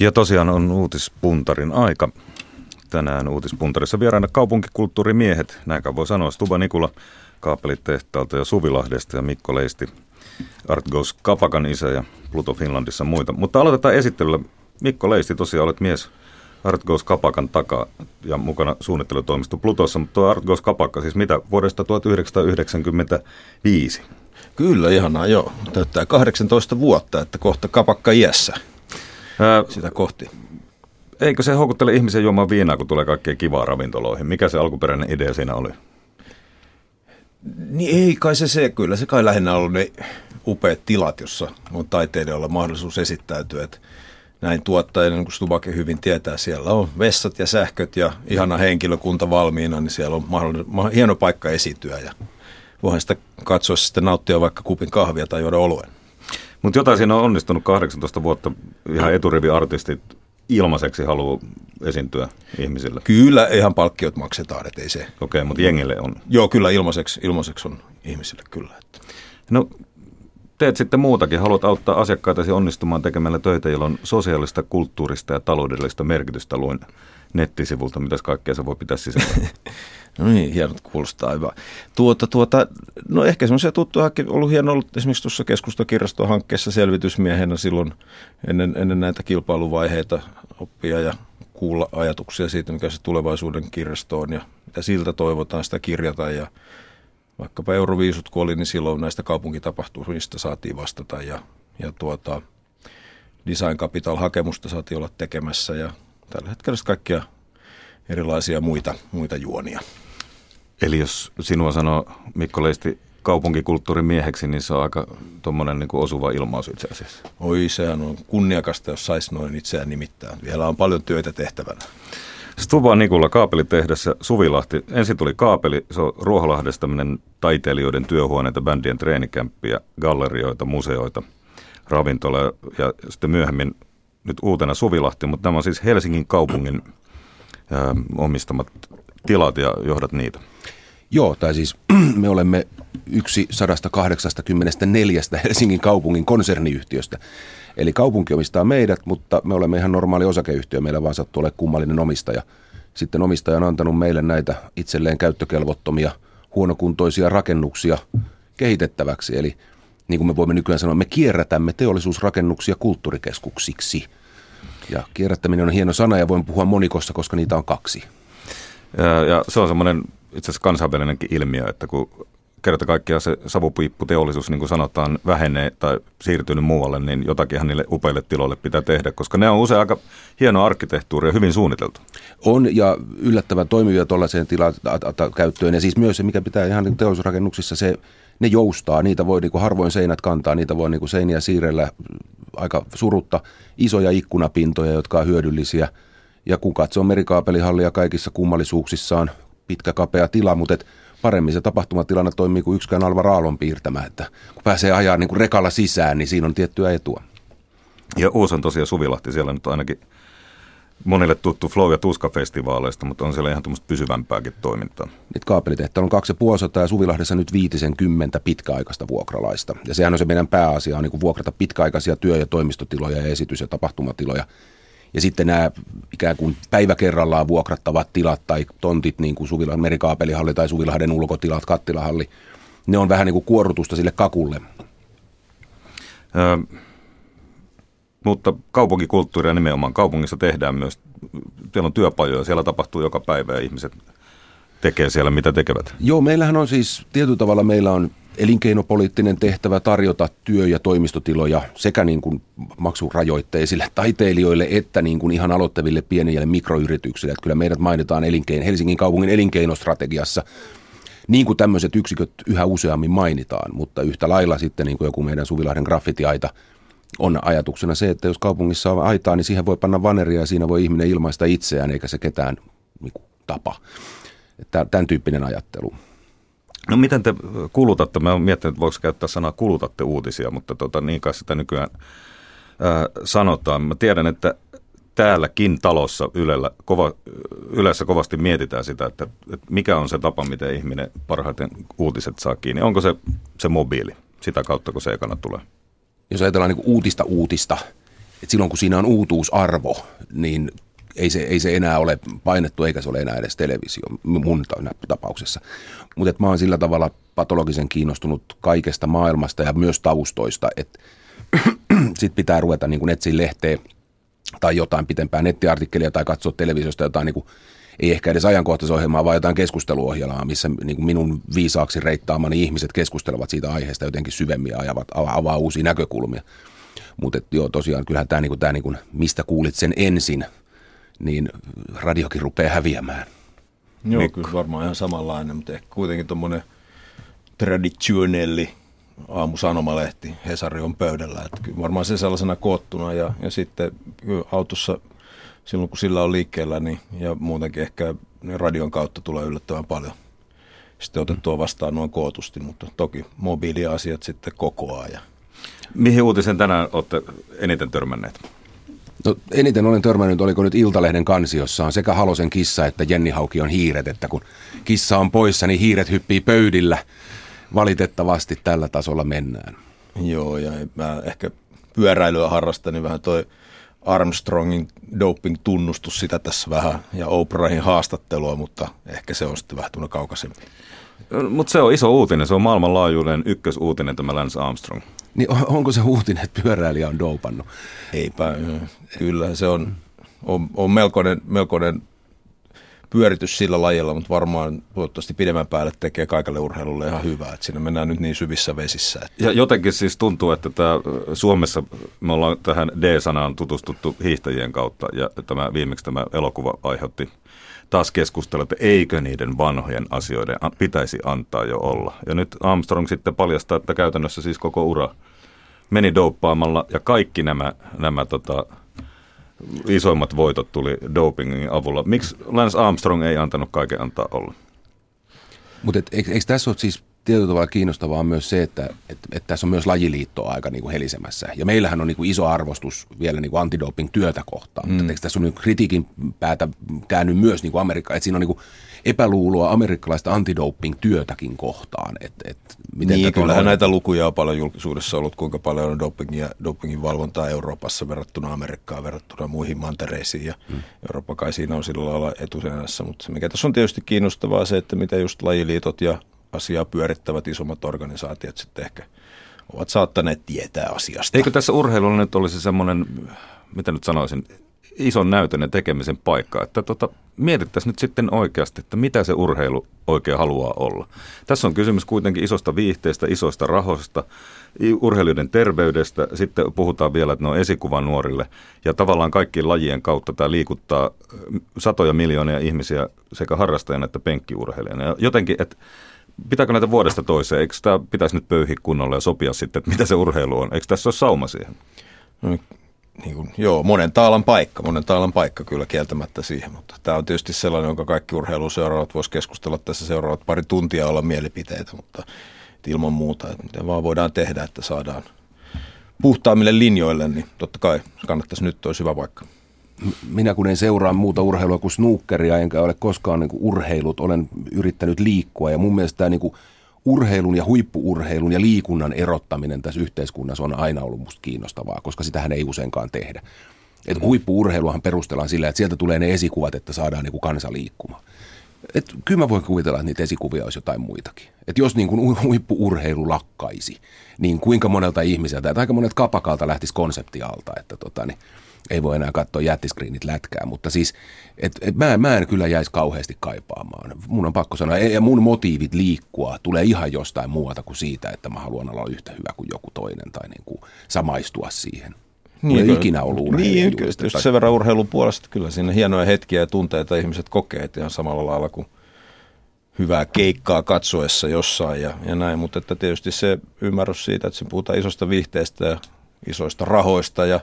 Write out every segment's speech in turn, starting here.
Ja tosiaan on uutispuntarin aika. Tänään uutispuntarissa vieraana kaupunkikulttuurimiehet, näinkä voi sanoa Stuba Nikula Kaapelitehtaalta ja Suvilahdesta ja Mikko Leisti Art Goes Kapakan isä ja Pluto Finlandissa muita. Mutta aloitetaan esittelyllä. Mikko Leisti, tosiaan olet mies Art Goes Kapakan takaa ja mukana suunnittelutoimisto Plutossa, mutta tuo Art Goes Kapakka, siis mitä vuodesta 1995? Kyllä, ihanaa, joo. Täyttää 18 vuotta, että kohta kapakka iässä Ää, sitä kohti. Eikö se houkuttele ihmisen juomaan viinaa, kun tulee kaikkea kivaa ravintoloihin? Mikä se alkuperäinen idea siinä oli? Niin ei kai se se, kyllä se kai lähinnä ollut ne upeat tilat, jossa on taiteilijoilla mahdollisuus esittäytyä. Että näin tuottajana, niin kuin Stubake hyvin tietää, siellä on vessat ja sähköt ja ihana henkilökunta valmiina, niin siellä on hieno paikka esityä ja voihan sitä katsoa sitten nauttia vaikka kupin kahvia tai juoda oluen. Mutta jotain siinä on onnistunut 18 vuotta ihan eturivi-artistit ilmaiseksi haluaa esiintyä ihmisille. Kyllä, ihan palkkiot maksetaan, ettei se. Okei, okay, mutta jengille on. Joo, kyllä ilmaiseksi, ilmaiseksi on ihmisille kyllä. Että. No teet sitten muutakin. Haluat auttaa asiakkaitasi onnistumaan tekemällä töitä, joilla on sosiaalista, kulttuurista ja taloudellista merkitystä. Luin nettisivulta, mitä kaikkea se voi pitää sisällä. no niin, hienot kuulostaa hyvä. Tuota, tuota, no ehkä semmoisia tuttuja, ollut hieno ollut esimerkiksi tuossa keskustakirjaston hankkeessa selvitysmiehenä silloin ennen, ennen näitä kilpailuvaiheita oppia ja kuulla ajatuksia siitä, mikä se tulevaisuuden kirjasto on ja mitä siltä toivotaan sitä kirjata ja vaikkapa Euroviisut kun oli, niin silloin näistä kaupunkitapahtumista saatiin vastata ja, ja tuota, Design Capital-hakemusta saatiin olla tekemässä ja tällä hetkellä kaikkia erilaisia muita, muita juonia. Eli jos sinua sanoo Mikko Leisti kaupunkikulttuurin mieheksi, niin se on aika tuommoinen niin osuva ilmaus itse asiassa. Oi, sehän on kunniakasta, jos saisi noin itseään nimittää. Vielä on paljon työtä tehtävänä. Stuva Nikulla kaapelitehdessä Suvilahti. Ensin tuli kaapeli, se on Ruoholahdesta taiteilijoiden työhuoneita, bändien treenikämppiä, gallerioita, museoita, ravintola ja sitten myöhemmin nyt uutena Suvilahti, mutta nämä on siis Helsingin kaupungin ää, omistamat tilat ja johdat niitä. Joo, tai siis me olemme yksi 184 Helsingin kaupungin konserniyhtiöstä. Eli kaupunki omistaa meidät, mutta me olemme ihan normaali osakeyhtiö, meillä vaan sattuu ole kummallinen omistaja. Sitten omistaja on antanut meille näitä itselleen käyttökelvottomia, huonokuntoisia rakennuksia kehitettäväksi. Eli niin kuin me voimme nykyään sanoa, me kierrätämme teollisuusrakennuksia kulttuurikeskuksiksi. Ja kierrättäminen on hieno sana ja voin puhua monikossa, koska niitä on kaksi. Ja, ja se on semmoinen itse asiassa kansainvälinenkin ilmiö, että kun kerta kaikkiaan se savupiipputeollisuus, niin kuin sanotaan, vähenee tai siirtynyt muualle, niin jotakinhan niille upeille tiloille pitää tehdä, koska ne on usein aika hieno arkkitehtuuri ja hyvin suunniteltu. On ja yllättävän toimivia tuollaiseen tilaan käyttöön ja siis myös se, mikä pitää ihan niin teollisuusrakennuksissa, se, ne joustaa, niitä voi niin kuin harvoin seinät kantaa, niitä voi niin kuin seiniä siirrellä aika surutta, isoja ikkunapintoja, jotka on hyödyllisiä. Ja kun katsoo merikaapelihallia kaikissa kummallisuuksissaan, pitkä kapea tila, mutta et paremmin se tapahtumatilanne toimii kuin yksikään Alva Raalon piirtämä, että kun pääsee ajaa niin kuin rekalla sisään, niin siinä on tiettyä etua. Ja uusi on tosiaan Suvilahti, siellä nyt ainakin monille tuttu Flow- ja Tuska-festivaaleista, mutta on siellä ihan tuommoista pysyvämpääkin toimintaa. Nyt kaapelitehtä on kaksi ja ja Suvilahdessa nyt viitisen kymmentä pitkäaikaista vuokralaista. Ja sehän on se meidän pääasia, on niin vuokrata pitkäaikaisia työ- ja toimistotiloja ja esitys- ja tapahtumatiloja ja sitten nämä ikään kuin päivä kerrallaan vuokrattavat tilat tai tontit, niin kuin Suvilan merikaapelihalli tai Suvilahden ulkotilat, kattilahalli, ne on vähän niin kuin kuorutusta sille kakulle. Ö, mutta kaupunkikulttuuria nimenomaan kaupungissa tehdään myös, siellä on työpajoja, siellä tapahtuu joka päivä ja ihmiset tekee siellä mitä tekevät. Joo, meillähän on siis tietyllä tavalla meillä on elinkeinopoliittinen tehtävä tarjota työ- ja toimistotiloja sekä niin kuin maksurajoitteisille taiteilijoille että niin kuin ihan aloittaville pienille mikroyrityksille. Että kyllä meidät mainitaan elinkein, Helsingin kaupungin elinkeinostrategiassa niin kuin tämmöiset yksiköt yhä useammin mainitaan, mutta yhtä lailla sitten niin kuin joku meidän Suvilahden graffitiaita on ajatuksena se, että jos kaupungissa on aitaa, niin siihen voi panna vaneria ja siinä voi ihminen ilmaista itseään eikä se ketään niin kuin, tapa. Että tämän tyyppinen ajattelu. No miten te kulutatte? Mä oon miettinyt, että voiko käyttää sanaa kulutatte uutisia, mutta tota, niin kai sitä nykyään ää, sanotaan. Mä tiedän, että täälläkin talossa Ylellä, kova, Ylessä kovasti mietitään sitä, että, että mikä on se tapa, miten ihminen parhaiten uutiset saa kiinni. Onko se se mobiili sitä kautta, kun se ekana tulee? Jos ajatellaan niin uutista uutista, että silloin kun siinä on uutuusarvo, niin ei se, ei se enää ole painettu eikä se ole enää edes televisio mun tapauksessa. Mutta mä oon sillä tavalla patologisen kiinnostunut kaikesta maailmasta ja myös taustoista, että sit pitää ruveta niin etsiä lehteä tai jotain pitempää nettiartikkelia tai katsoa televisiosta jotain niin ei ehkä edes ajankohtaisohjelmaa, vaan jotain keskusteluohjelmaa, missä niin kuin minun viisaaksi reittaamani ihmiset keskustelevat siitä aiheesta jotenkin syvemmin ja ajavat, avaa uusia näkökulmia. Mutta joo, tosiaan kyllähän tämä, niinku, tää, niinku, mistä kuulit sen ensin, niin radiokin rupeaa häviämään. Joo, Mikko. kyllä varmaan ihan samanlainen, mutta ehkä kuitenkin tuommoinen traditionelli aamusanomalehti, Hesari on pöydällä. Että kyllä varmaan se sellaisena koottuna ja, ja sitten autossa silloin kun sillä on liikkeellä niin, ja muutenkin ehkä niin radion kautta tulee yllättävän paljon sitten otettua vastaan noin kootusti, mutta toki mobiiliasiat sitten koko ajan. Mihin uutisen tänään olette eniten törmänneet? No, eniten olen törmännyt, oliko nyt Iltalehden kansiossa on sekä Halosen kissa että Jenni Hauki on hiiret, että kun kissa on poissa, niin hiiret hyppii pöydillä. Valitettavasti tällä tasolla mennään. Joo, ja mä ehkä pyöräilyä harrastan, niin vähän toi Armstrongin doping-tunnustus sitä tässä vähän ja Oprahin haastattelua, mutta ehkä se on sitten vähän tuonne kaukaisempi. Mutta se on iso uutinen, se on maailmanlaajuinen ykkösuutinen tämä Lance Armstrong. Niin onko se uutinen, että pyöräilijä on dopannut? Eipä, kyllä se on, on, on melkoinen, melkoinen pyöritys sillä lajilla, mutta varmaan toivottavasti pidemmän päälle tekee kaikille urheilulle ihan hyvää. Että siinä mennään nyt niin syvissä vesissä. Ja jotenkin siis tuntuu, että tämä, Suomessa me ollaan tähän D-sanaan tutustuttu hiihtäjien kautta ja tämä, viimeksi tämä elokuva aiheutti taas keskustella, että eikö niiden vanhojen asioiden pitäisi antaa jo olla. Ja nyt Armstrong sitten paljastaa, että käytännössä siis koko ura meni douppaamalla ja kaikki nämä, nämä tota, isoimmat voitot tuli dopingin avulla. Miksi Lance Armstrong ei antanut kaiken antaa olla? Mutta eikö, eikö tässä ole siis tietyllä tavalla kiinnostavaa myös se, että, että, että tässä on myös lajiliitto aika niin kuin helisemässä. Ja meillähän on niin kuin iso arvostus vielä niin kuin antidoping-työtä kohtaan. Mm. Mutta eikö tässä on niin kritiikin päätä käännyt myös niin kuin Amerikka, että siinä on niin kuin epäluuloa amerikkalaista antidoping-työtäkin kohtaan. Että, että miten niin, kyllähän on... näitä lukuja on paljon julkisuudessa ollut, kuinka paljon on dopingia, dopingin valvontaa Euroopassa verrattuna Amerikkaan, verrattuna muihin mantereisiin. Ja mm. Eurooppa kai siinä on sillä lailla etusenässä. Mutta se, mikä tässä on tietysti kiinnostavaa, se, että mitä just lajiliitot ja asiaa pyörittävät isommat organisaatiot sitten ehkä ovat saattaneet tietää asiasta. Eikö tässä urheilulla nyt olisi semmoinen, mitä nyt sanoisin, ison näytön ja tekemisen paikka, että tota, mietittäisiin nyt sitten oikeasti, että mitä se urheilu oikein haluaa olla. Tässä on kysymys kuitenkin isosta viihteestä, isoista rahoista, urheilijoiden terveydestä, sitten puhutaan vielä, että ne on esikuva nuorille, ja tavallaan kaikkien lajien kautta tämä liikuttaa satoja miljoonia ihmisiä sekä harrastajana että penkkiurheilijana. Ja jotenkin, että pitääkö näitä vuodesta toiseen? Eikö tämä pitäisi nyt pöyhiä kunnolla ja sopia sitten, että mitä se urheilu on? Eikö tässä ole sauma siihen? Niin kuin, joo, monen taalan paikka, monen taalan paikka kyllä kieltämättä siihen, mutta tämä on tietysti sellainen, jonka kaikki urheiluseuraavat voisi keskustella tässä seuraavat pari tuntia olla mielipiteitä, mutta ilman muuta, että miten vaan voidaan tehdä, että saadaan puhtaammille linjoille, niin totta kai kannattaisi nyt, olisi hyvä paikka. Minä kun en seuraa muuta urheilua kuin snookeria, enkä ole koskaan niin kuin urheilut, olen yrittänyt liikkua ja mun mielestä tämä niin kuin urheilun ja huippuurheilun ja liikunnan erottaminen tässä yhteiskunnassa on aina ollut musta kiinnostavaa, koska sitähän ei useinkaan tehdä. Et huippuurheiluahan perustellaan sillä, että sieltä tulee ne esikuvat, että saadaan niin kuin kansa liikkumaan. Et kyllä mä voin kuvitella, että niitä esikuvia olisi jotain muitakin. Et jos niin kuin huippuurheilu lakkaisi, niin kuinka monelta ihmiseltä, että aika monet kapakalta lähtisi konsepti alta, että tota, niin, ei voi enää katsoa jättiskriinit lätkää, mutta siis et, et mä, mä en kyllä jäisi kauheasti kaipaamaan. Mun on pakko sanoa, ja mun motiivit liikkua tulee ihan jostain muualta kuin siitä, että mä haluan olla yhtä hyvä kuin joku toinen tai niin kuin samaistua siihen. Niin, ei ikinä ollut Niin, just sen verran urheilun puolesta kyllä siinä hienoja hetkiä ja tunteita ihmiset kokee, että ihan samalla lailla kuin hyvää keikkaa katsoessa jossain ja, ja näin, mutta että tietysti se ymmärrys siitä, että se puhutaan isosta viihteestä ja isoista rahoista ja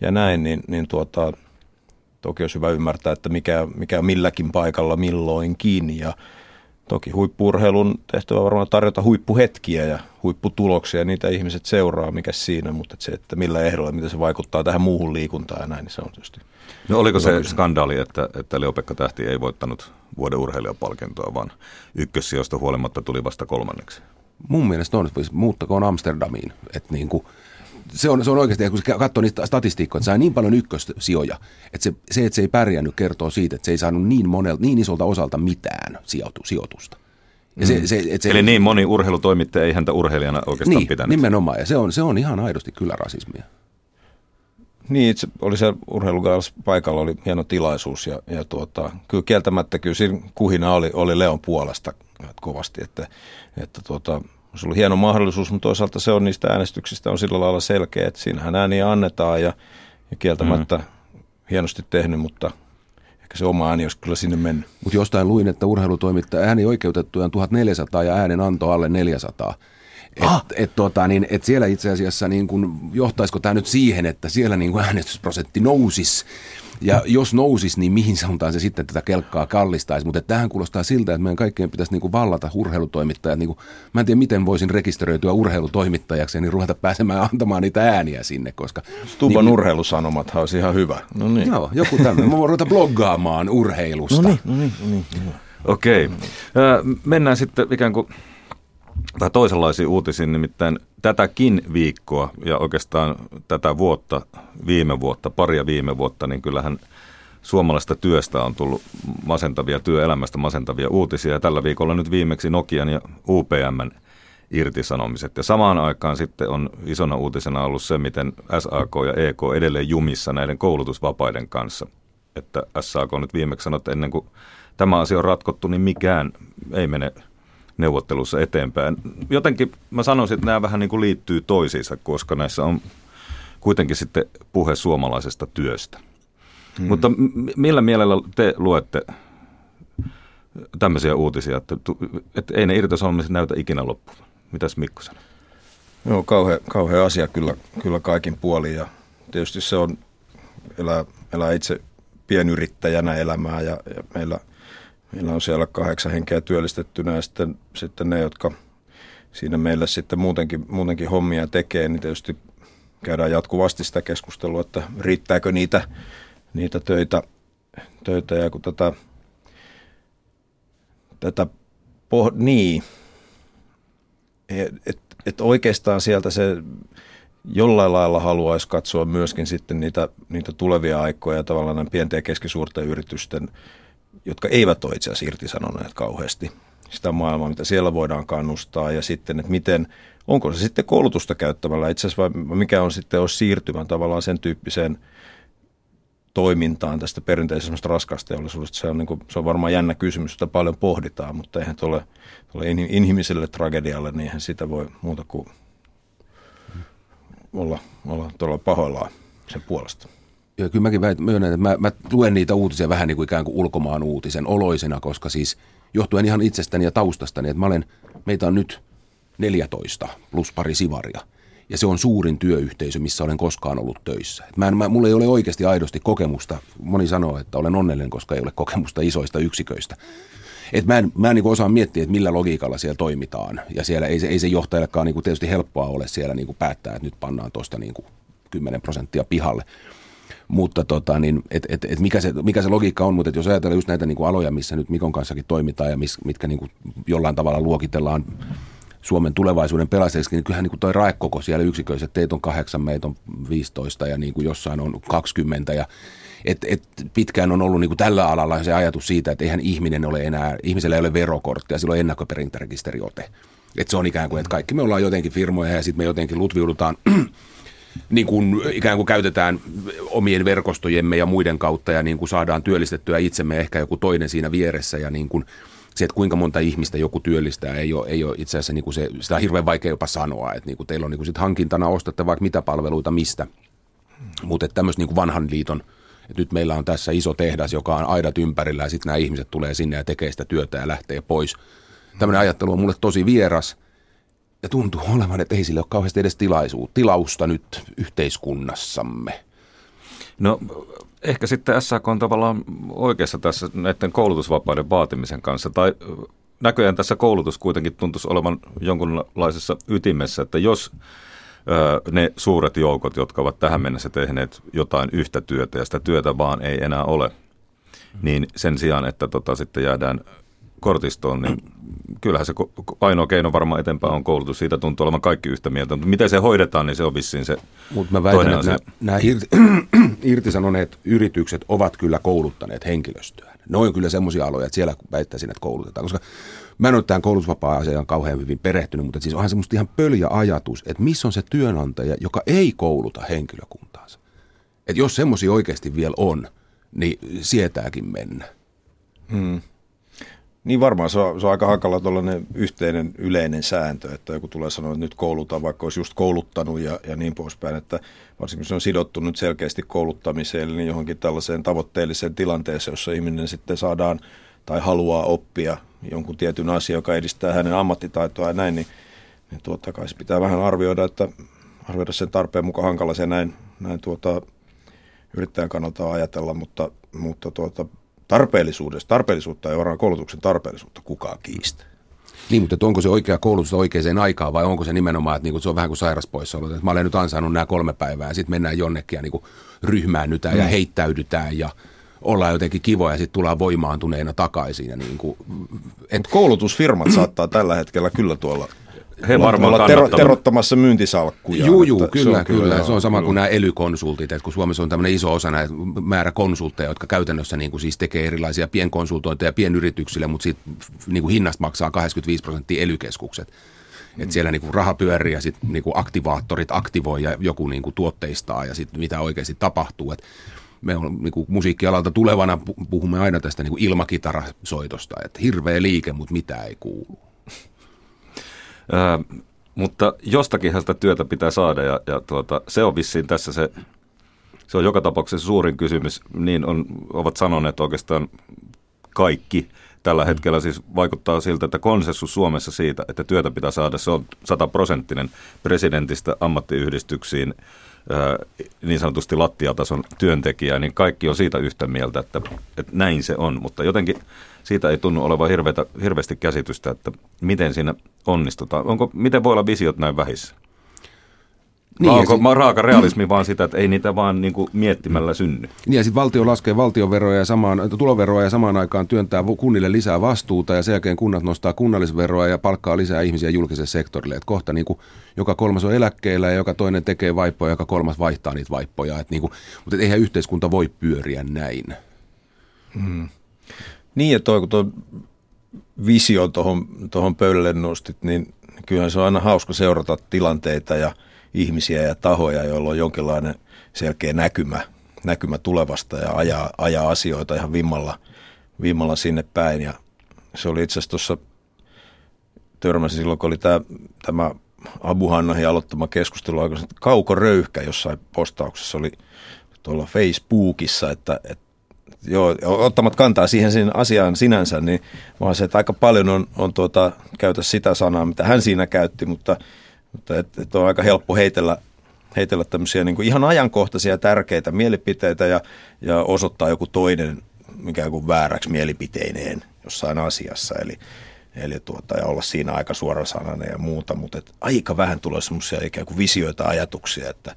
ja näin, niin, niin tuota, toki olisi hyvä ymmärtää, että mikä, mikä milläkin paikalla milloinkin. Ja toki huippurheilun tehtävä varmaan tarjota huippuhetkiä ja huipputuloksia, ja niitä ihmiset seuraa, mikä siinä, mutta se, että millä ehdolla, miten se vaikuttaa tähän muuhun liikuntaan ja näin, niin se on tietysti. No oliko se skandaali, että, että Leopekka Tähti ei voittanut vuoden urheilijapalkintoa, vaan ykkössijoista huolimatta tuli vasta kolmanneksi? Mun mielestä on, että muuttakoon Amsterdamiin, että niin kuin se on, se on oikeasti, kun katsoo niitä statistiikkoja, että saa niin paljon ykkössijoja, että se, se, että se ei pärjännyt, kertoo siitä, että se ei saanut niin, monelta, niin isolta osalta mitään sijoitu, sijoitusta. Ja se, mm. se, et se, Eli niin moni urheilutoimittaja ei häntä urheilijana oikeastaan niin, pitänyt. nimenomaan, ja se on, se on ihan aidosti kyllä rasismia. Niin, itse oli se urheilugaalas paikalla, oli hieno tilaisuus ja, ja tuota, kyllä kieltämättä kyllä siinä kuhina oli, oli Leon puolesta kovasti, että, että tuota, se oli hieno mahdollisuus, mutta toisaalta se on niistä äänestyksistä on sillä lailla selkeä, että siinähän ääniä annetaan ja, ja kieltämättä mm. hienosti tehnyt, mutta ehkä se oma ääni olisi kyllä sinne mennyt. Mutta jostain luin, että urheilutoimittaja ääni oikeutettuja on 1400 ja äänen anto alle 400. Et, ah. et, tota, niin, et siellä itse asiassa niin kun, johtaisiko tämä nyt siihen, että siellä niin kun äänestysprosentti nousisi ja jos nousis, niin mihin suuntaan se sitten tätä kelkkaa kallistaisi. Mutta tähän kuulostaa siltä, että meidän kaikkien pitäisi niinku vallata urheilutoimittajat. Niinku, mä en tiedä, miten voisin rekisteröityä urheilutoimittajaksi ja niin ruveta pääsemään antamaan niitä ääniä sinne. Koska, Stuban niin, urheilusanomat olisi ihan hyvä. No niin. Joo, joku tämmöinen. Mä voin ruveta bloggaamaan urheilusta. No niin, no niin, no niin. Okei. Okay. Mennään sitten ikään kuin tai toisenlaisiin uutisiin, nimittäin tätäkin viikkoa ja oikeastaan tätä vuotta, viime vuotta, paria viime vuotta, niin kyllähän suomalaista työstä on tullut masentavia, työelämästä masentavia uutisia. Ja tällä viikolla nyt viimeksi Nokian ja UPMn irtisanomiset. Ja samaan aikaan sitten on isona uutisena ollut se, miten SAK ja EK edelleen jumissa näiden koulutusvapaiden kanssa. Että SAK nyt viimeksi sanoi, että ennen kuin tämä asia on ratkottu, niin mikään ei mene neuvottelussa eteenpäin. Jotenkin mä sanoisin, että nämä vähän niin kuin liittyy toisiinsa, koska näissä on kuitenkin sitten puhe suomalaisesta työstä. Hmm. Mutta millä mielellä te luette tämmöisiä uutisia, että, että ei ne irtisanomiset näytä ikinä loppuun? Mitäs Mikko sanoo? Joo, kauhea, kauhea asia kyllä, kyllä kaikin puolin ja tietysti se on elää, elää itse pienyrittäjänä elämää ja, ja meillä – Meillä on siellä kahdeksan henkeä työllistettynä ja sitten, sitten ne, jotka siinä meille sitten muutenkin, muutenkin hommia tekee, niin tietysti käydään jatkuvasti sitä keskustelua, että riittääkö niitä, niitä töitä, töitä ja kun tätä, tätä poh- niin, että et oikeastaan sieltä se jollain lailla haluaisi katsoa myöskin sitten niitä, niitä tulevia aikoja tavallaan pienten ja keskisuurten yritysten jotka eivät ole itse asiassa irtisanoneet kauheasti sitä maailmaa, mitä siellä voidaan kannustaa ja sitten, että miten, onko se sitten koulutusta käyttämällä itse asiassa vai mikä on sitten olisi siirtymän tavallaan sen tyyppiseen toimintaan tästä perinteisestä raskaasta teollisuudesta. Se on, niin kuin, se on varmaan jännä kysymys, jota paljon pohditaan, mutta eihän tuolle, tuolle inhimilliselle tragedialle, niin eihän sitä voi muuta kuin olla, olla todella pahoillaan sen puolesta. Ja kyllä mäkin myönnän, että mä, mä luen niitä uutisia vähän niin kuin ikään kuin ulkomaan uutisen oloisena, koska siis johtuen ihan itsestäni ja taustastani, että mä olen, meitä on nyt 14 plus pari sivaria. Ja se on suurin työyhteisö, missä olen koskaan ollut töissä. Et mä en, mä, mulla ei ole oikeasti aidosti kokemusta. Moni sanoo, että olen onnellinen, koska ei ole kokemusta isoista yksiköistä. Et mä en, mä en niin osaa miettiä, että millä logiikalla siellä toimitaan. Ja siellä ei se, ei se johtajallekaan niin tietysti helppoa ole siellä niin päättää, että nyt pannaan tuosta niin 10 prosenttia pihalle. Mutta tota, niin, et, et, et mikä, se, mikä se logiikka on, mutta jos ajatellaan just näitä niin kuin aloja, missä nyt Mikon kanssakin toimitaan ja mis, mitkä niin kuin jollain tavalla luokitellaan Suomen tulevaisuuden pelastajiksi, niin kyllähän niin kuin raekoko siellä yksiköissä, teitä on kahdeksan, meitä on 15 ja niin kuin jossain on 20 ja et, et pitkään on ollut niin kuin tällä alalla se ajatus siitä, että eihän ihminen ole enää, ihmisellä ei ole verokorttia, sillä on ennakkoperintärekisteriote. Että se on ikään kuin, että kaikki me ollaan jotenkin firmoja ja sitten me jotenkin lutviudutaan niin kuin ikään kuin käytetään omien verkostojemme ja muiden kautta ja niin kuin saadaan työllistettyä itsemme ehkä joku toinen siinä vieressä ja niin kuin se, että kuinka monta ihmistä joku työllistää, ei ole, ei ole itse asiassa niin kuin se, sitä on hirveän vaikea jopa sanoa, että niin kuin teillä on niin kuin sit hankintana ostatte vaikka mitä palveluita mistä, mutta tämmöistä niin kuin vanhan liiton, että nyt meillä on tässä iso tehdas, joka on aidat ympärillä ja sitten nämä ihmiset tulee sinne ja tekee sitä työtä ja lähtee pois. Tämmöinen ajattelu on mulle tosi vieras – ja tuntuu olevan, että ei sille ole kauheasti edes tilaisuutta, tilausta nyt yhteiskunnassamme. No ehkä sitten SAK on tavallaan oikeassa tässä näiden koulutusvapauden vaatimisen kanssa, tai näköjään tässä koulutus kuitenkin tuntuisi olevan jonkunlaisessa ytimessä, että jos ne suuret joukot, jotka ovat tähän mennessä tehneet jotain yhtä työtä ja sitä työtä vaan ei enää ole, niin sen sijaan, että tota, sitten jäädään kortistoon, niin kyllähän se ainoa keino varmaan eteenpäin on koulutus. Siitä tuntuu olevan kaikki yhtä mieltä. Mutta miten se hoidetaan, niin se on vissiin se Mutta mä väitän, että nämä, nämä irti, irtisanoneet yritykset ovat kyllä kouluttaneet henkilöstöä. Ne on kyllä semmoisia aloja, että siellä väittäisin, että koulutetaan. Koska mä en ole tähän koulutusvapaa-asiaan kauhean hyvin perehtynyt, mutta siis onhan semmoista ihan pöljä ajatus, että missä on se työnantaja, joka ei kouluta henkilökuntaansa. Että jos semmoisia oikeasti vielä on, niin sietääkin mennä. Hmm. Niin varmaan se on, se on aika hankala tuollainen yhteinen yleinen sääntö, että joku tulee sanoa, että nyt koulutaan, vaikka olisi just kouluttanut ja, ja niin poispäin, että varsinkin se on sidottu nyt selkeästi kouluttamiseen, niin johonkin tällaiseen tavoitteelliseen tilanteeseen, jossa ihminen sitten saadaan tai haluaa oppia jonkun tietyn asian, joka edistää hänen ammattitaitoa ja näin, niin, niin tuota, kai se pitää vähän arvioida, että arvioida sen tarpeen mukaan hankala se näin, näin tuota, yrittäjän kannalta ajatella, mutta, mutta tuota, tarpeellisuudesta, tarpeellisuutta ja varmaan koulutuksen tarpeellisuutta kukaan kiistä. Niin, mutta onko se oikea koulutus oikeaan aikaan vai onko se nimenomaan, että niinku, se on vähän kuin sairaspoissaolo, että mä olen nyt ansainnut nämä kolme päivää ja sitten mennään jonnekin ja niinku ryhmäännytään mm. ja heittäydytään ja ollaan jotenkin kivoja ja sitten tullaan voimaantuneena takaisin. Ja niin kuin, et... Koulutusfirmat saattaa tällä hetkellä kyllä tuolla he varmaan olla tero, terottamassa myyntisalkkuja. Juu, juu, kyllä, se kyllä. kyllä. Se on sama kuin nämä elykonsultit, että kun Suomessa on tämmöinen iso osa näitä määrä konsultteja, jotka käytännössä niin kuin siis tekee erilaisia pienkonsultointeja pienyrityksille, mutta siitä niin kuin hinnasta maksaa 85 prosenttia elykeskukset. Mm. Että siellä niinku raha pyörii ja sitten niinku aktivaattorit aktivoi ja joku niinku tuotteistaa ja sitten mitä oikeasti tapahtuu. Et me on niinku musiikkialalta tulevana puhumme aina tästä niinku ilmakitarasoitosta, että hirveä liike, mutta mitä ei kuulu. Ö, mutta jostakinhan sitä työtä pitää saada ja, ja tuota, se on vissiin tässä se, se on joka tapauksessa suurin kysymys. Niin on, ovat sanoneet oikeastaan kaikki tällä hetkellä siis vaikuttaa siltä, että konsensus Suomessa siitä, että työtä pitää saada, se on sataprosenttinen presidentistä ammattiyhdistyksiin niin sanotusti lattiatason työntekijää, niin kaikki on siitä yhtä mieltä, että, että näin se on, mutta jotenkin siitä ei tunnu olevan hirveätä, hirveästi käsitystä, että miten siinä onnistutaan. Onko, miten voi olla visiot näin vähissä? Niin, onko sit, raaka realismi vaan sitä, että ei niitä vaan niin kuin miettimällä synny? Niin ja sitten valtio laskee valtioveroja ja samaan, tuloveroa ja samaan aikaan työntää kunnille lisää vastuuta ja sen jälkeen kunnat nostaa kunnallisveroa ja palkkaa lisää ihmisiä julkiselle sektorille. Et kohta niin kuin, joka kolmas on eläkkeellä ja joka toinen tekee vaippoja ja joka kolmas vaihtaa niitä vaippoja. Et niin kuin, mutta et eihän yhteiskunta voi pyöriä näin. Hmm. Niin, että toi, kun tuo visio tuohon, tuohon pöydälle nostit, niin kyllähän se on aina hauska seurata tilanteita ja ihmisiä ja tahoja, joilla on jonkinlainen selkeä näkymä, näkymä tulevasta ja ajaa, ajaa asioita ihan vimmalla, vimmalla sinne päin. Ja se oli itse asiassa tuossa, törmäsin silloin, kun oli tämä, tämä Abu Hannahin aloittama keskustelu aika kaukoröyhkä jossain postauksessa oli tuolla Facebookissa, että, että joo, ottamat kantaa siihen siinä asiaan sinänsä, niin vaan se, että aika paljon on, on tuota, käytä sitä sanaa, mitä hän siinä käytti, mutta, mutta et, et on aika helppo heitellä, heitellä tämmöisiä niin kuin ihan ajankohtaisia tärkeitä mielipiteitä ja, ja osoittaa joku toinen mikä kuin vääräksi mielipiteineen jossain asiassa. Eli, eli tuota, ja olla siinä aika suorasanainen ja muuta, mutta et aika vähän tulee semmoisia ikään kuin visioita, ajatuksia, että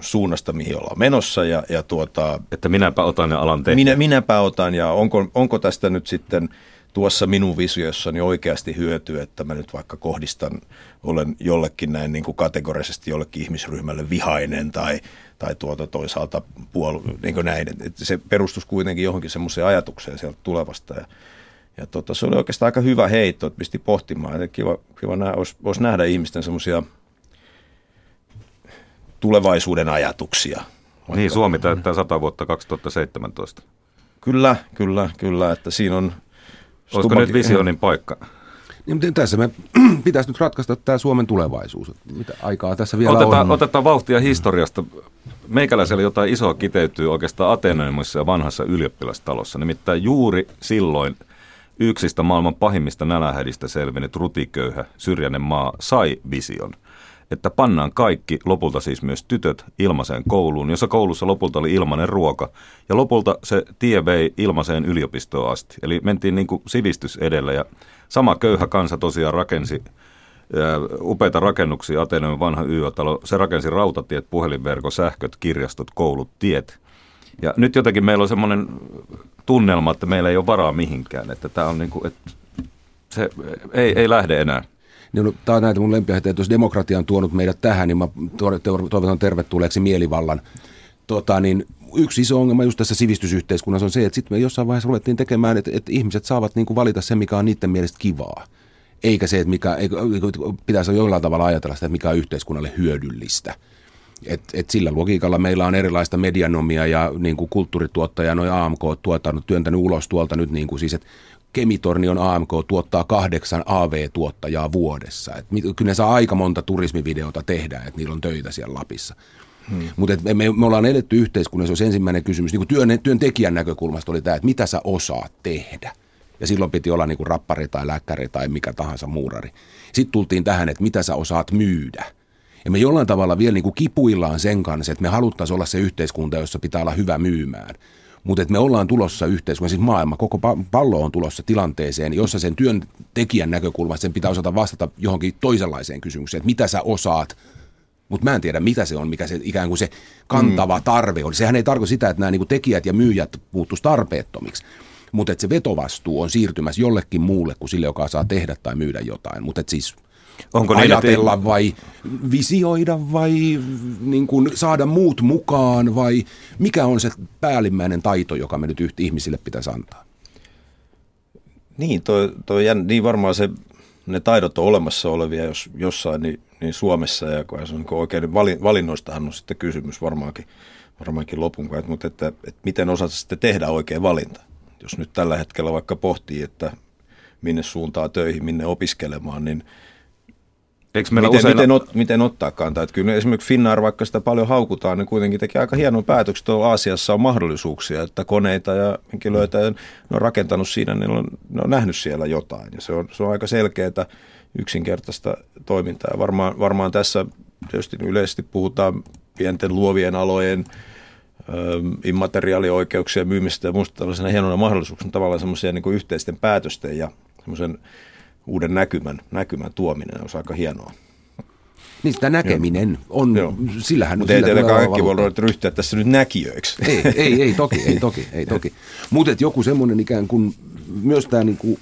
suunnasta, mihin ollaan menossa. Ja, ja tuota, että minäpä otan ja alan tehdä. Minä, minäpä otan ja onko, onko tästä nyt sitten tuossa minun visiossani oikeasti hyötyä, että mä nyt vaikka kohdistan, olen jollekin näin niin kuin kategorisesti jollekin ihmisryhmälle vihainen tai, tai tuota toisaalta puolu, niin kuin näin. Että se perustus kuitenkin johonkin semmoiseen ajatukseen sieltä tulevasta ja, ja tota, se oli oikeastaan aika hyvä heitto, että pisti pohtimaan. Että kiva, kiva nää, olisi, olisi nähdä ihmisten semmoisia – tulevaisuuden ajatuksia. Vaikka. Niin, Suomi täyttää 100 vuotta 2017. Kyllä, kyllä, kyllä, että siinä on... Olisiko Stubaki... nyt visionin paikka? Niin, tässä me pitäisi nyt ratkaista tämä Suomen tulevaisuus. Mitä aikaa tässä vielä otetaan, on? Otetaan vauhtia historiasta. Meikäläisellä jotain isoa kiteytyy oikeastaan Ateneumissa ja vanhassa ylioppilastalossa. Nimittäin juuri silloin yksistä maailman pahimmista nälähädistä selvinnyt rutiköyhä syrjäinen maa sai vision – että pannaan kaikki, lopulta siis myös tytöt, ilmaiseen kouluun, jossa koulussa lopulta oli ilmainen ruoka. Ja lopulta se tie vei ilmaiseen yliopistoon asti. Eli mentiin niin kuin sivistys edellä ja sama köyhä kansa tosiaan rakensi upeita rakennuksia, Ateneon vanha YÖ-talo. Se rakensi rautatiet, puhelinverko, sähköt, kirjastot, koulut, tiet. Ja nyt jotenkin meillä on semmoinen tunnelma, että meillä ei ole varaa mihinkään, että tämä on niin kuin, että se ei, ei lähde enää. Niin, tämä on näitä mun lempiaiheita, että jos demokratia on tuonut meidät tähän, niin mä toivotan tervetulleeksi mielivallan. Tota, niin yksi iso ongelma just tässä sivistysyhteiskunnassa on se, että sitten me jossain vaiheessa ruvettiin tekemään, että, että ihmiset saavat niin kuin valita sen, mikä on niiden mielestä kivaa. Eikä se, että mikä, pitäisi jollain tavalla ajatella sitä, että mikä on yhteiskunnalle hyödyllistä. Et, et sillä logiikalla meillä on erilaista medianomia ja niin kuin kulttuurituottajia, noin AMK tuottanut, työntänyt ulos tuolta nyt niin kuin siis, että Kemitornion AMK tuottaa kahdeksan AV-tuottajaa vuodessa. Et kyllä ne saa aika monta turismivideota tehdä, että niillä on töitä siellä Lapissa. Hmm. Mutta me, me, ollaan eletty yhteiskunnassa, jos ensimmäinen kysymys, niin kuin työn, työntekijän näkökulmasta oli tämä, että mitä sä osaat tehdä. Ja silloin piti olla niin kuin rappari tai lääkäri tai mikä tahansa muurari. Sitten tultiin tähän, että mitä sä osaat myydä. Ja me jollain tavalla vielä niin kuin kipuillaan sen kanssa, että me haluttaisiin olla se yhteiskunta, jossa pitää olla hyvä myymään. Mutta me ollaan tulossa yhteiskunta, siis maailma, koko pallo on tulossa tilanteeseen, jossa sen työntekijän näkökulmasta sen pitää osata vastata johonkin toisenlaiseen kysymykseen, että mitä sä osaat mutta mä en tiedä, mitä se on, mikä se ikään kuin se kantava mm. tarve on. Sehän ei tarkoita sitä, että nämä niin kuin tekijät ja myyjät muuttuisi tarpeettomiksi. Mutta että se vetovastuu on siirtymässä jollekin muulle kuin sille, joka saa tehdä tai myydä jotain. Mutta siis Onko ajatella niin, vai visioida vai niin kuin saada muut mukaan vai mikä on se päällimmäinen taito, joka me nyt yhtä ihmisille pitäisi antaa? Niin, toi, toi, niin varmaan se, ne taidot on olemassa olevia jos, jossain, niin niin Suomessa ja kun se on niin oikein valinnoistahan on sitten kysymys varmaankin, varmaankin lopun kai, mutta että, että miten osata sitten tehdä oikein valinta. Jos nyt tällä hetkellä vaikka pohtii, että minne suuntaa töihin, minne opiskelemaan, niin Eikö meillä miten, useilla... miten, ot, miten ottaa kantaa? Että kyllä esimerkiksi Finnair, vaikka sitä paljon haukutaan, niin kuitenkin tekee aika hienon päätöksen. Tuolla Aasiassa on mahdollisuuksia, että koneita ja henkilöitä, ja ne on rakentanut siinä, niin ne on, ne on nähnyt siellä jotain. Ja se on, se on aika selkeää, yksinkertaista toimintaa. Varmaan, varmaan tässä tietysti yleisesti puhutaan pienten luovien alojen immateriaalioikeuksien myymistä ja muusta tällaisena hienona mahdollisuuksena tavallaan semmoisia niin yhteisten päätösten ja semmoisen uuden näkymän, näkymän tuominen on aika hienoa. Niin sitä näkeminen Joo. on, Joo. sillähän Mutta ei teillä kaikki voi ryhtyä tässä nyt näkijöiksi. Ei, ei, ei toki, ei toki, ei toki. Mutta joku semmoinen ikään kuin, myös tämä niin kuin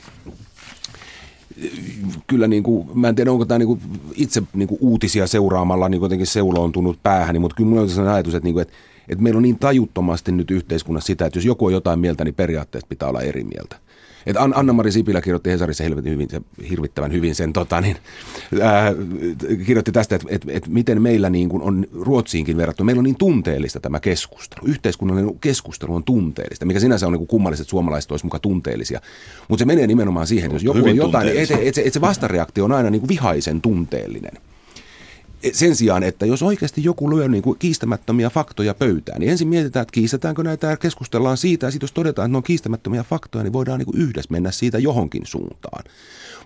kyllä niin kuin, mä en tiedä onko tämä niin kuin itse niin kuin uutisia seuraamalla niin jotenkin seuloontunut päähäni, mutta kyllä minulla on sellainen ajatus, että, niin kuin, että, että meillä on niin tajuttomasti nyt yhteiskunnassa sitä, että jos joku on jotain mieltä, niin periaatteessa pitää olla eri mieltä. Et Anna-Mari Sipilä kirjoitti Hesarissa hyvin, hirvittävän hyvin sen, tota, niin, ää, kirjoitti tästä, että et, et miten meillä niin kuin on Ruotsiinkin verrattuna, meillä on niin tunteellista tämä keskustelu. Yhteiskunnallinen keskustelu on tunteellista, mikä sinänsä on niin kuin kummalliset suomalaiset olisi mukaan tunteellisia. Mutta se menee nimenomaan siihen, että jos joku on jotain, niin et, et, et, et se vastareaktio on aina niin kuin vihaisen tunteellinen sen sijaan, että jos oikeasti joku lyö niin kuin kiistämättömiä faktoja pöytään, niin ensin mietitään, että kiistetäänkö näitä ja keskustellaan siitä, ja sitten jos todetaan, että ne on kiistämättömiä faktoja, niin voidaan niin kuin yhdessä mennä siitä johonkin suuntaan.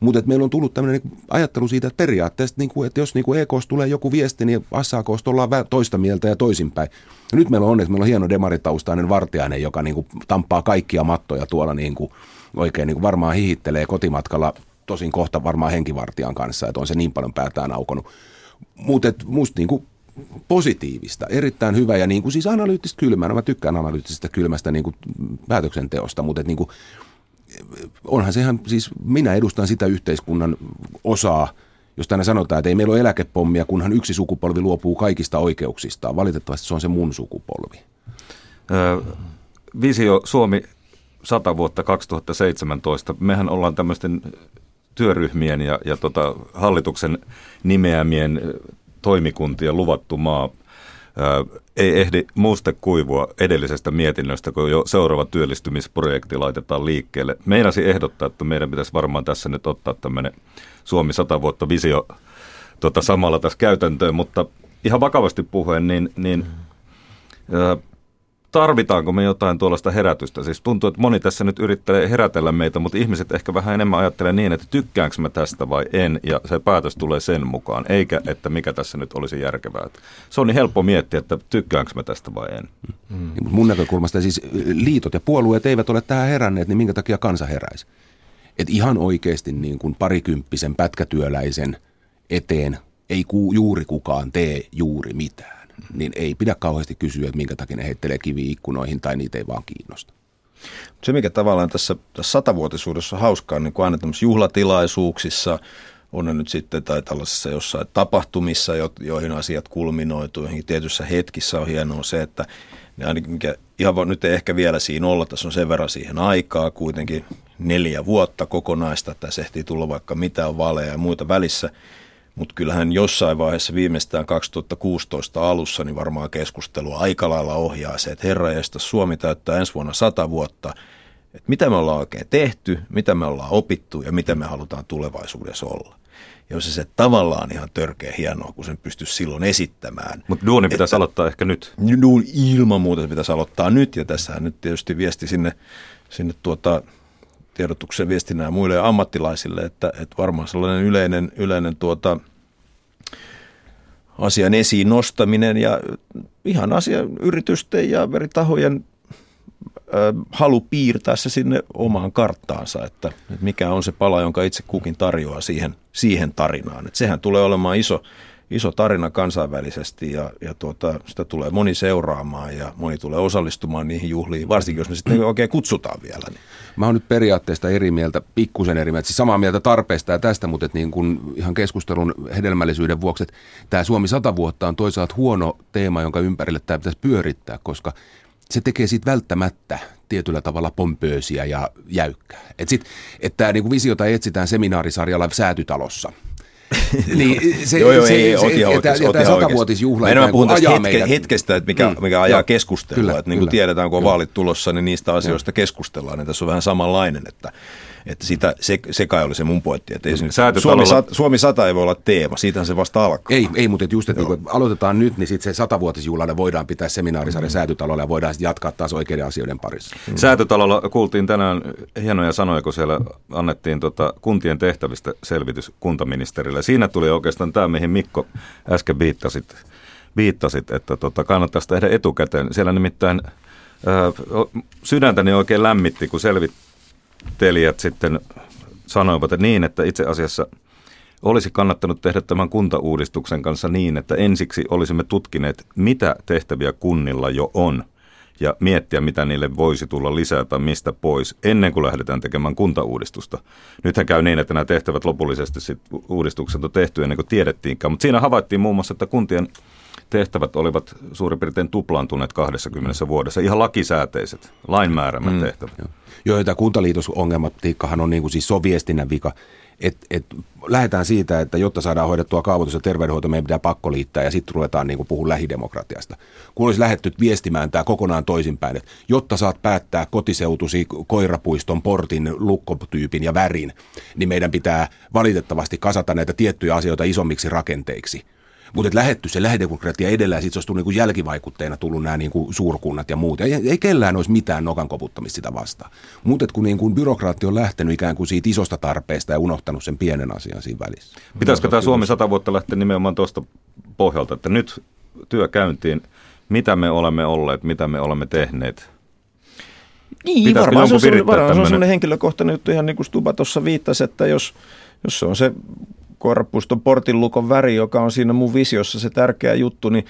Mutta meillä on tullut tämmöinen niin ajattelu siitä, että periaatteessa, niin kuin, että jos niin kuin EKS tulee joku viesti, niin SAKsta ollaan toista mieltä ja toisinpäin. Ja nyt meillä on onneksi meillä on hieno demaritaustainen vartijainen, joka niin kuin tampaa kaikkia mattoja tuolla niin kuin, oikein niin kuin varmaan hihittelee kotimatkalla tosin kohta varmaan henkivartijan kanssa, että on se niin paljon päätään aukonut. Mutta musta niinku positiivista, erittäin hyvä ja niin kuin siis analyyttistä kylmää. No mä tykkään analyyttisestä kylmästä niin kuin päätöksenteosta, mutta niin kuin, onhan sehän siis, minä edustan sitä yhteiskunnan osaa, jos tänne sanotaan, että ei meillä ole eläkepommia, kunhan yksi sukupolvi luopuu kaikista oikeuksistaan. Valitettavasti se on se mun sukupolvi. visio Suomi 100 vuotta 2017. Mehän ollaan tämmöisten työryhmien ja, ja tota, hallituksen nimeämien toimikuntien luvattu maa ää, ei ehdi muuste kuivua edellisestä mietinnöstä, kun jo seuraava työllistymisprojekti laitetaan liikkeelle. Meinasi ehdottaa, että meidän pitäisi varmaan tässä nyt ottaa tämmöinen Suomi 100 vuotta visio tota, samalla tässä käytäntöön, mutta ihan vakavasti puhuen, niin, niin ää, tarvitaanko me jotain tuollaista herätystä? Siis tuntuu, että moni tässä nyt yrittää herätellä meitä, mutta ihmiset ehkä vähän enemmän ajattelee niin, että tykkäänkö mä tästä vai en, ja se päätös tulee sen mukaan, eikä että mikä tässä nyt olisi järkevää. Se on niin helppo miettiä, että tykkäänkö mä tästä vai en. Mm. Mun näkökulmasta siis liitot ja puolueet eivät ole tähän heränneet, niin minkä takia kansa heräisi? Et ihan oikeasti niin kuin parikymppisen pätkätyöläisen eteen ei ku, juuri kukaan tee juuri mitään. Niin ei pidä kauheasti kysyä, että minkä takia ne heittelee kivi ikkunoihin tai niitä ei vaan kiinnosta. Se, mikä tavallaan tässä, tässä satavuotisuudessa on hauskaa, niin kuin aina tämmöisissä juhlatilaisuuksissa, on ne nyt sitten tai tällaisissa jossain tapahtumissa, joihin asiat kulminoituu, joihin tietyissä hetkissä on hienoa se, että ne ainakin mikä ihan voi nyt ei ehkä vielä siinä olla, tässä on sen verran siihen aikaa, kuitenkin neljä vuotta kokonaista, tässä ehtii tulla vaikka mitään valeja ja muita välissä, mutta kyllähän jossain vaiheessa viimeistään 2016 alussa niin varmaan keskustelua aika lailla ohjaa se, että herra Suomi täyttää ensi vuonna sata vuotta, että mitä me ollaan oikein tehty, mitä me ollaan opittu ja mitä me halutaan tulevaisuudessa olla. Ja jos se tavallaan ihan törkeä hienoa, kun sen pystyisi silloin esittämään. Mutta duuni pitäisi että, aloittaa ehkä nyt. Duuni ilman muuta se pitäisi aloittaa nyt ja tässähän nyt tietysti viesti sinne, sinne tuota, tiedotuksen viestinnän muille ammattilaisille, että, että varmaan sellainen yleinen, yleinen tuota, asian esiin nostaminen ja ihan asia yritysten ja eri tahojen halu piirtää se sinne omaan karttaansa, että, että mikä on se pala, jonka itse kukin tarjoaa siihen, siihen tarinaan. Että sehän tulee olemaan iso, iso tarina kansainvälisesti ja, ja tuota, sitä tulee moni seuraamaan ja moni tulee osallistumaan niihin juhliin, varsinkin jos me sitten oikein kutsutaan vielä. Niin. Mä oon nyt periaatteesta eri mieltä, pikkusen eri mieltä, siis samaa mieltä tarpeesta ja tästä, mutta että niin kun ihan keskustelun hedelmällisyyden vuoksi, että tämä Suomi 100 vuotta on toisaalta huono teema, jonka ympärille tämä pitäisi pyörittää, koska se tekee siitä välttämättä tietyllä tavalla pompöösiä ja jäykkää. Että et tämä niinku visiota etsitään seminaarisarjalla säätytalossa – niin, se, joo, joo, se, ei, se, oti oikeasti, ja tämä satavuotisjuhla Mä enemmän puhun tästä hetke, hetkestä, että mikä, mm. mikä ajaa joo, keskustelua. Kyllä, että niin kuin tiedetään, kun on vaalit tulossa, niin niistä asioista joo. keskustellaan. Niin tässä on vähän samanlainen, että että sitä, se, se kai oli se mun pointti. Että Suomi, sat, Suomi 100 ei voi olla teema, siitähän se vasta alkaa. Ei, ei mutta just, että kun aloitetaan nyt, niin sitten se satavuotisjuhlainen voidaan pitää seminaarisarja mm. säätytalolla ja voidaan sitten jatkaa taas oikeiden asioiden parissa. Mm. Säätytalolla kuultiin tänään hienoja sanoja, kun siellä annettiin tota kuntien tehtävistä selvitys kuntaministerille. Siinä tuli oikeastaan tämä, mihin Mikko äsken viittasit, viittasit että tota, kannattaisi tehdä etukäteen. Siellä nimittäin sydäntäni oikein lämmitti, kun selvit, telijät sitten sanoivat että niin, että itse asiassa olisi kannattanut tehdä tämän kuntauudistuksen kanssa niin, että ensiksi olisimme tutkineet, mitä tehtäviä kunnilla jo on ja miettiä, mitä niille voisi tulla lisää tai mistä pois, ennen kuin lähdetään tekemään kuntauudistusta. Nythän käy niin, että nämä tehtävät lopullisesti sit uudistukset on tehty ennen kuin tiedettiinkään, mutta siinä havaittiin muun muassa, että kuntien tehtävät olivat suurin piirtein tuplaantuneet 20 vuodessa, ihan lakisääteiset, lainmäärämät mm. tehtävät. Joo. Joo, tämä kuntaliitosongelmatiikkahan on niin kuin siis so viestinnän vika. Et, et, lähdetään siitä, että jotta saadaan hoidettua kaavoitus ja terveydenhoito, meidän pitää pakko liittää ja sitten ruvetaan niin puhua lähidemokratiasta. Kun olisi lähdetty viestimään tämä kokonaan toisinpäin, että jotta saat päättää kotiseutusi koirapuiston, portin, lukkotyypin ja värin, niin meidän pitää valitettavasti kasata näitä tiettyjä asioita isommiksi rakenteiksi – mutta lähetty se lähidemokratia edellä ja sitten se olisi tullut niin jälkivaikutteena tullut nämä niin kuin suurkunnat ja muut. Ei, ei kellään olisi mitään nokan koputtamista sitä vastaan. Mutta kun niin kuin byrokraatti on lähtenyt ikään kuin siitä isosta tarpeesta ja unohtanut sen pienen asian siinä välissä. Pitäisikö tämä Suomi sata vuotta lähteä nimenomaan tuosta pohjalta, että nyt työ käyntiin, mitä me olemme olleet, mitä me olemme tehneet? Niin, varmaan se, on, varmaan se on sellainen henkilökohtainen juttu, ihan niin kuin Stuba tuossa viittasi, että jos, jos se on se Koirapuiston portinlukon väri, joka on siinä mun visiossa se tärkeä juttu, niin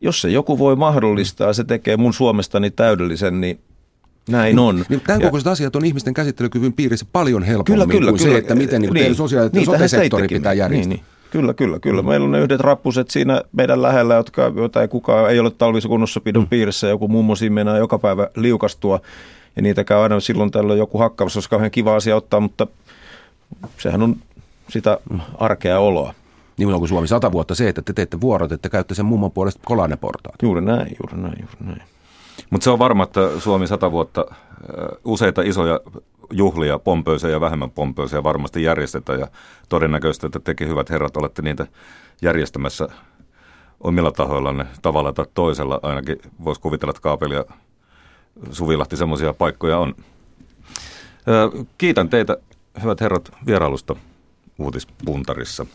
jos se joku voi mahdollistaa, se tekee mun Suomestani täydellisen, niin näin on. Niin, tämän kokoiset asiat on ihmisten käsittelykyvyn piirissä paljon helpommin kyllä, kyllä, kuin kyllä, se, että miten niin, niin, sosiaali- ja sote-sektori pitää järjestää. Niin, niin. Kyllä, kyllä, kyllä. Meillä on ne yhdet rappuset siinä meidän lähellä, jotka, joita ei kukaan ei ole talvisokunnossapidon mm. piirissä. Joku mummo siinä meinaa joka päivä liukastua ja niitä käy aina silloin tällöin joku hakkaus, olisi kauhean kiva asia ottaa, mutta sehän on sitä arkea oloa. Niin kuin Suomi sata vuotta se, että te teette vuorot, että käytte sen mummon puolesta kolaneportaat. Juuri näin, juuri näin, juuri näin. Mutta se on varma, että Suomi sata vuotta useita isoja juhlia, pompöisiä ja vähemmän pompöisiä varmasti järjestetään ja todennäköistä, että tekin hyvät herrat olette niitä järjestämässä omilla tahoillanne tavalla tai toisella. Ainakin voisi kuvitella, että Kaapeli ja Suvilahti semmoisia paikkoja on. Kiitän teitä, hyvät herrat, vierailusta uutispuntarissa.